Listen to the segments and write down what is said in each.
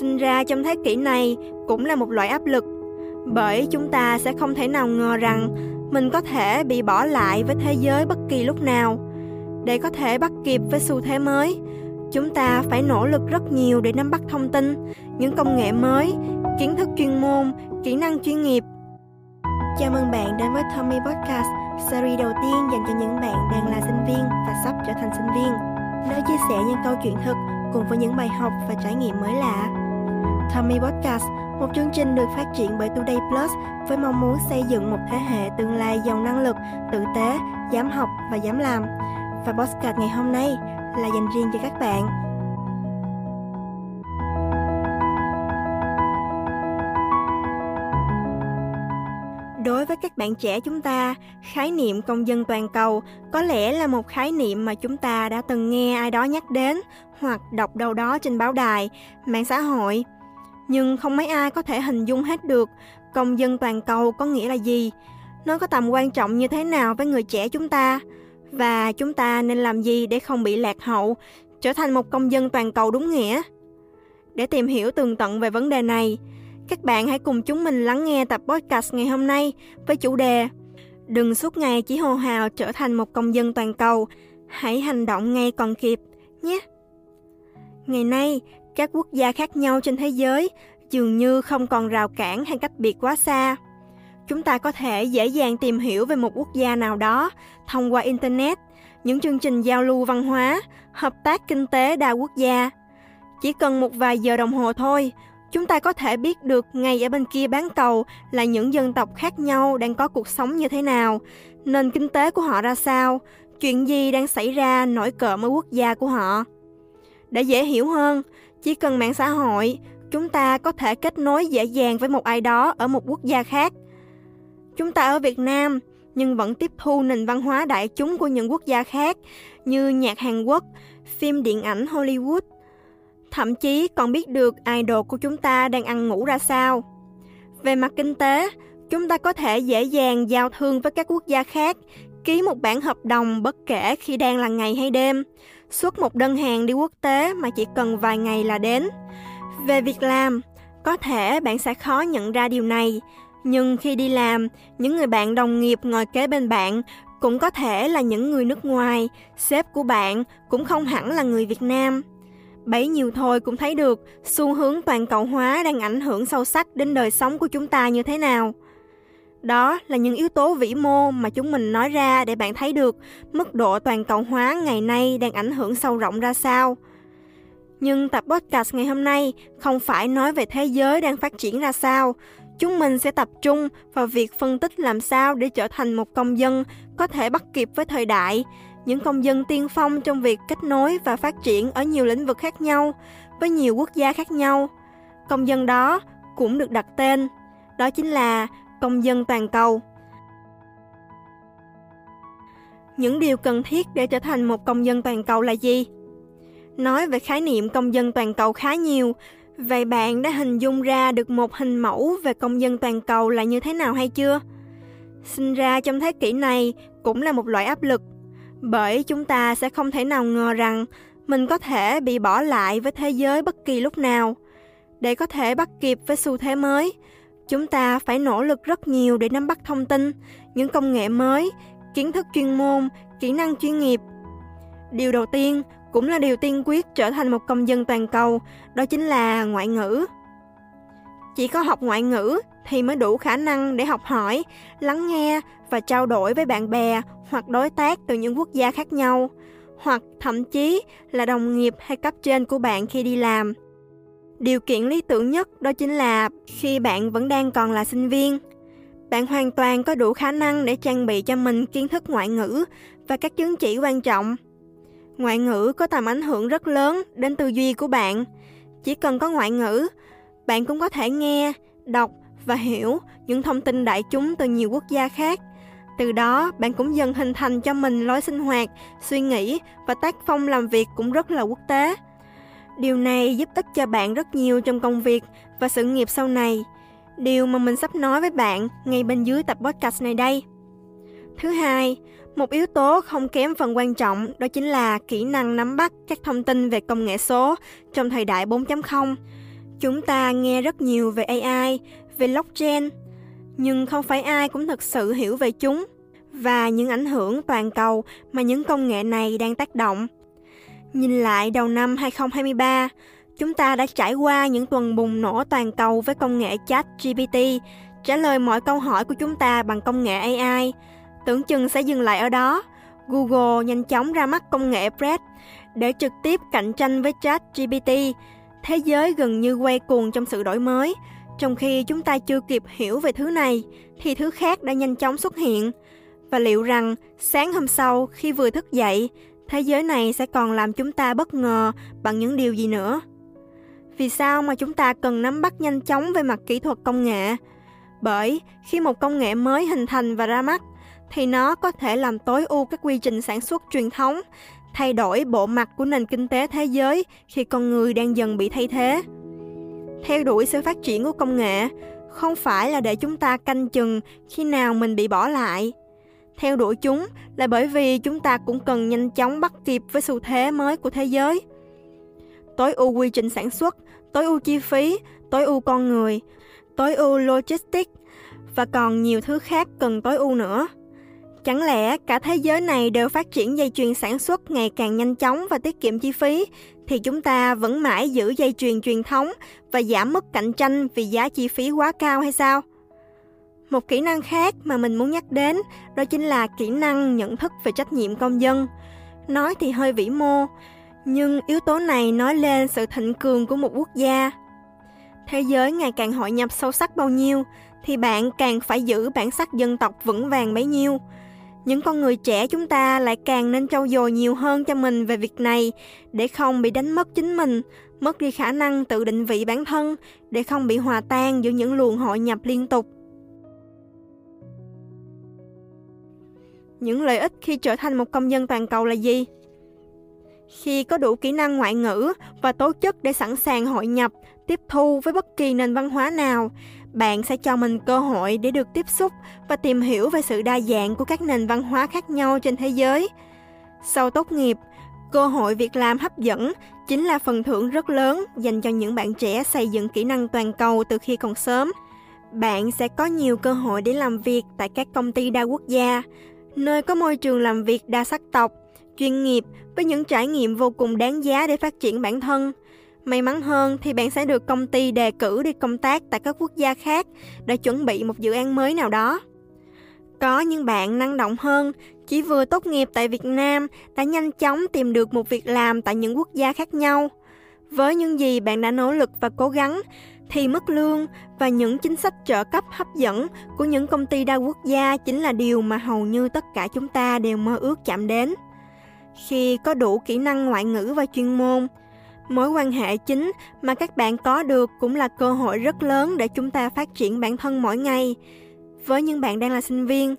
Sinh ra trong thế kỷ này cũng là một loại áp lực, bởi chúng ta sẽ không thể nào ngờ rằng mình có thể bị bỏ lại với thế giới bất kỳ lúc nào. Để có thể bắt kịp với xu thế mới, chúng ta phải nỗ lực rất nhiều để nắm bắt thông tin, những công nghệ mới, kiến thức chuyên môn, kỹ năng chuyên nghiệp. Chào mừng bạn đến với Tommy Podcast, series đầu tiên dành cho những bạn đang là sinh viên và sắp trở thành sinh viên, nơi chia sẻ những câu chuyện thực cùng với những bài học và trải nghiệm mới lạ. Tommy Podcast, một chương trình được phát triển bởi Today Plus với mong muốn xây dựng một thế hệ tương lai giàu năng lực, tử tế, dám học và dám làm. Và podcast ngày hôm nay là dành riêng cho các bạn. Đối với các bạn trẻ chúng ta, khái niệm công dân toàn cầu có lẽ là một khái niệm mà chúng ta đã từng nghe ai đó nhắc đến hoặc đọc đâu đó trên báo đài, mạng xã hội. Nhưng không mấy ai có thể hình dung hết được công dân toàn cầu có nghĩa là gì, nó có tầm quan trọng như thế nào với người trẻ chúng ta và chúng ta nên làm gì để không bị lạc hậu, trở thành một công dân toàn cầu đúng nghĩa. Để tìm hiểu tường tận về vấn đề này, các bạn hãy cùng chúng mình lắng nghe tập podcast ngày hôm nay với chủ đề Đừng suốt ngày chỉ hô hào trở thành một công dân toàn cầu, hãy hành động ngay còn kịp nhé. Ngày nay, các quốc gia khác nhau trên thế giới dường như không còn rào cản hay cách biệt quá xa. Chúng ta có thể dễ dàng tìm hiểu về một quốc gia nào đó thông qua internet, những chương trình giao lưu văn hóa, hợp tác kinh tế đa quốc gia. Chỉ cần một vài giờ đồng hồ thôi, chúng ta có thể biết được ngay ở bên kia bán cầu là những dân tộc khác nhau đang có cuộc sống như thế nào, nền kinh tế của họ ra sao, chuyện gì đang xảy ra nổi cộm ở quốc gia của họ. Để dễ hiểu hơn, chỉ cần mạng xã hội, chúng ta có thể kết nối dễ dàng với một ai đó ở một quốc gia khác. Chúng ta ở Việt Nam nhưng vẫn tiếp thu nền văn hóa đại chúng của những quốc gia khác như nhạc Hàn Quốc, phim điện ảnh Hollywood. Thậm chí còn biết được idol của chúng ta đang ăn ngủ ra sao. Về mặt kinh tế, chúng ta có thể dễ dàng giao thương với các quốc gia khác, ký một bản hợp đồng bất kể khi đang là ngày hay đêm, xuất một đơn hàng đi quốc tế mà chỉ cần vài ngày là đến. Về việc làm, có thể bạn sẽ khó nhận ra điều này, nhưng khi đi làm, những người bạn đồng nghiệp ngồi kế bên bạn cũng có thể là những người nước ngoài, sếp của bạn cũng không hẳn là người Việt Nam. Bấy nhiêu thôi cũng thấy được xu hướng toàn cầu hóa đang ảnh hưởng sâu sắc đến đời sống của chúng ta như thế nào. Đó là những yếu tố vĩ mô mà chúng mình nói ra để bạn thấy được mức độ toàn cầu hóa ngày nay đang ảnh hưởng sâu rộng ra sao. Nhưng tập podcast ngày hôm nay không phải nói về thế giới đang phát triển ra sao. Chúng mình sẽ tập trung vào việc phân tích làm sao để trở thành một công dân có thể bắt kịp với thời đại, những công dân tiên phong trong việc kết nối và phát triển ở nhiều lĩnh vực khác nhau, với nhiều quốc gia khác nhau. Công dân đó cũng được đặt tên, đó chính là công dân toàn cầu. Những điều cần thiết để trở thành một công dân toàn cầu là gì? Nói về khái niệm công dân toàn cầu khá nhiều, vậy bạn đã hình dung ra được một hình mẫu về công dân toàn cầu là như thế nào hay chưa? Sinh ra trong thế kỷ này cũng là một loại áp lực, bởi chúng ta sẽ không thể nào ngờ rằng mình có thể bị bỏ lại với thế giới bất kỳ lúc nào. Để có thể bắt kịp với xu thế mới, chúng ta phải nỗ lực rất nhiều để nắm bắt thông tin, những công nghệ mới, kiến thức chuyên môn, kỹ năng chuyên nghiệp. Điều đầu tiên cũng là điều tiên quyết trở thành một công dân toàn cầu, đó chính là ngoại ngữ. Chỉ có học ngoại ngữ thì mới đủ khả năng để học hỏi, lắng nghe và trao đổi với bạn bè hoặc đối tác từ những quốc gia khác nhau, hoặc thậm chí là đồng nghiệp hay cấp trên của bạn khi đi làm. Điều kiện lý tưởng nhất đó chính là khi bạn vẫn đang còn là sinh viên, bạn hoàn toàn có đủ khả năng để trang bị cho mình kiến thức ngoại ngữ và các chứng chỉ quan trọng. Ngoại ngữ có tầm ảnh hưởng rất lớn đến tư duy của bạn. Chỉ cần có ngoại ngữ, bạn cũng có thể nghe, đọc và hiểu những thông tin đại chúng từ nhiều quốc gia khác. Từ đó, bạn cũng dần hình thành cho mình lối sinh hoạt, suy nghĩ và tác phong làm việc cũng rất là quốc tế. Điều này giúp ích cho bạn rất nhiều trong công việc và sự nghiệp sau này. Điều mà mình sắp nói với bạn ngay bên dưới tập podcast này đây. Thứ hai, một yếu tố không kém phần quan trọng đó chính là kỹ năng nắm bắt các thông tin về công nghệ số trong thời đại 4.0. Chúng ta nghe rất nhiều về AI, về blockchain, nhưng không phải ai cũng thực sự hiểu về chúng và những ảnh hưởng toàn cầu mà những công nghệ này đang tác động. Nhìn lại đầu năm 2023, chúng ta đã trải qua những tuần bùng nổ toàn cầu với công nghệ chat GPT, trả lời mọi câu hỏi của chúng ta bằng công nghệ AI. Tưởng chừng sẽ dừng lại ở đó, Google nhanh chóng ra mắt công nghệ Bread để trực tiếp cạnh tranh với chat GPT. Thế giới gần như quay cuồng trong sự đổi mới, trong khi chúng ta chưa kịp hiểu về thứ này thì thứ khác đã nhanh chóng xuất hiện. Và liệu rằng sáng hôm sau khi vừa thức dậy, thế giới này sẽ còn làm chúng ta bất ngờ bằng những điều gì nữa? Vì sao mà chúng ta cần nắm bắt nhanh chóng về mặt kỹ thuật công nghệ? Bởi khi một công nghệ mới hình thành và ra mắt, thì nó có thể làm tối ưu các quy trình sản xuất truyền thống, thay đổi bộ mặt của nền kinh tế thế giới khi con người đang dần bị thay thế. Theo đuổi sự phát triển của công nghệ không phải là để chúng ta canh chừng khi nào mình bị bỏ lại. Theo đuổi chúng là bởi vì chúng ta cũng cần nhanh chóng bắt kịp với xu thế mới của thế giới. Tối ưu quy trình sản xuất, tối ưu chi phí, tối ưu con người, tối ưu logistics và còn nhiều thứ khác cần tối ưu nữa. Chẳng lẽ cả thế giới này đều phát triển dây chuyền sản xuất ngày càng nhanh chóng và tiết kiệm chi phí thì chúng ta vẫn mãi giữ dây chuyền truyền thống và giảm mức cạnh tranh vì giá chi phí quá cao hay sao? Một kỹ năng khác mà mình muốn nhắc đến đó chính là kỹ năng nhận thức về trách nhiệm công dân. Nói thì hơi vĩ mô, nhưng yếu tố này nói lên sự thịnh cường của một quốc gia. Thế giới ngày càng hội nhập sâu sắc bao nhiêu thì bạn càng phải giữ bản sắc dân tộc vững vàng bấy nhiêu những con người trẻ chúng ta lại càng nên trau dồi nhiều hơn cho mình về việc này để không bị đánh mất chính mình, mất đi khả năng tự định vị bản thân, để không bị hòa tan giữa những luồng hội nhập liên tục. Những lợi ích khi trở thành một công dân toàn cầu là gì? Khi có đủ kỹ năng ngoại ngữ và tố chất để sẵn sàng hội nhập, tiếp thu với bất kỳ nền văn hóa nào, bạn sẽ cho mình cơ hội để được tiếp xúc và tìm hiểu về sự đa dạng của các nền văn hóa khác nhau trên thế giới. Sau tốt nghiệp, cơ hội việc làm hấp dẫn chính là phần thưởng rất lớn dành cho những bạn trẻ xây dựng kỹ năng toàn cầu từ khi còn sớm. Bạn sẽ có nhiều cơ hội để làm việc tại các công ty đa quốc gia, nơi có môi trường làm việc đa sắc tộc, chuyên nghiệp với những trải nghiệm vô cùng đáng giá để phát triển bản thân. May mắn hơn thì bạn sẽ được công ty đề cử đi công tác tại các quốc gia khác để chuẩn bị một dự án mới nào đó. Có những bạn năng động hơn, chỉ vừa tốt nghiệp tại Việt Nam đã nhanh chóng tìm được một việc làm tại những quốc gia khác nhau. Với những gì bạn đã nỗ lực và cố gắng, thì mức lương và những chính sách trợ cấp hấp dẫn của những công ty đa quốc gia chính là điều mà hầu như tất cả chúng ta đều mơ ước chạm đến. Khi có đủ kỹ năng ngoại ngữ và chuyên môn, mối quan hệ chính mà các bạn có được cũng là cơ hội rất lớn để chúng ta phát triển bản thân mỗi ngày với những bạn đang là sinh viên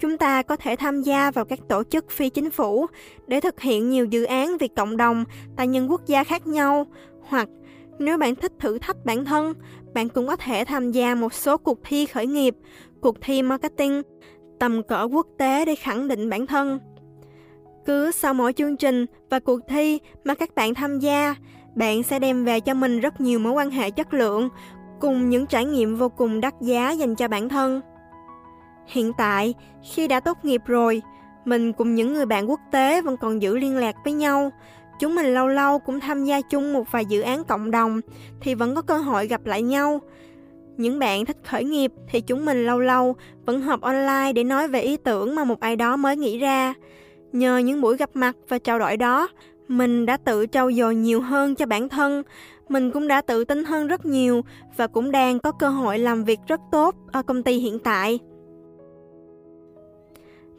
chúng ta có thể tham gia vào các tổ chức phi chính phủ để thực hiện nhiều dự án vì cộng đồng tại những quốc gia khác nhau hoặc nếu bạn thích thử thách bản thân bạn cũng có thể tham gia một số cuộc thi khởi nghiệp cuộc thi marketing tầm cỡ quốc tế để khẳng định bản thân cứ sau mỗi chương trình và cuộc thi mà các bạn tham gia, bạn sẽ đem về cho mình rất nhiều mối quan hệ chất lượng cùng những trải nghiệm vô cùng đắt giá dành cho bản thân. Hiện tại, khi đã tốt nghiệp rồi, mình cùng những người bạn quốc tế vẫn còn giữ liên lạc với nhau. Chúng mình lâu lâu cũng tham gia chung một vài dự án cộng đồng thì vẫn có cơ hội gặp lại nhau. Những bạn thích khởi nghiệp thì chúng mình lâu lâu vẫn họp online để nói về ý tưởng mà một ai đó mới nghĩ ra. Nhờ những buổi gặp mặt và trao đổi đó, mình đã tự trau dồi nhiều hơn cho bản thân. Mình cũng đã tự tin hơn rất nhiều và cũng đang có cơ hội làm việc rất tốt ở công ty hiện tại.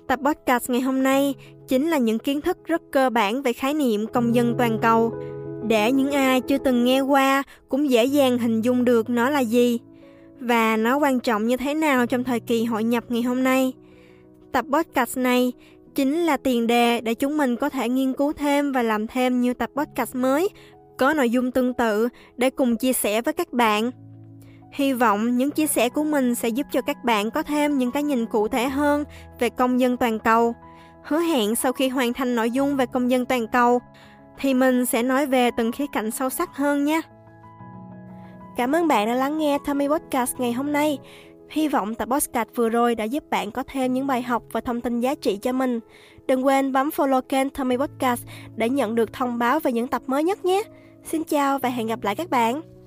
Tập podcast ngày hôm nay chính là những kiến thức rất cơ bản về khái niệm công dân toàn cầu. Để những ai chưa từng nghe qua cũng dễ dàng hình dung được nó là gì và nó quan trọng như thế nào trong thời kỳ hội nhập ngày hôm nay. Tập podcast này chính là tiền đề để chúng mình có thể nghiên cứu thêm và làm thêm nhiều tập podcast mới có nội dung tương tự để cùng chia sẻ với các bạn. Hy vọng những chia sẻ của mình sẽ giúp cho các bạn có thêm những cái nhìn cụ thể hơn về công dân toàn cầu. Hứa hẹn sau khi hoàn thành nội dung về công dân toàn cầu, thì mình sẽ nói về từng khía cạnh sâu sắc hơn nhé. Cảm ơn bạn đã lắng nghe Tommy Podcast ngày hôm nay. Hy vọng tập podcast vừa rồi đã giúp bạn có thêm những bài học và thông tin giá trị cho mình. Đừng quên bấm follow kênh Tommy Podcast để nhận được thông báo về những tập mới nhất nhé. Xin chào và hẹn gặp lại các bạn.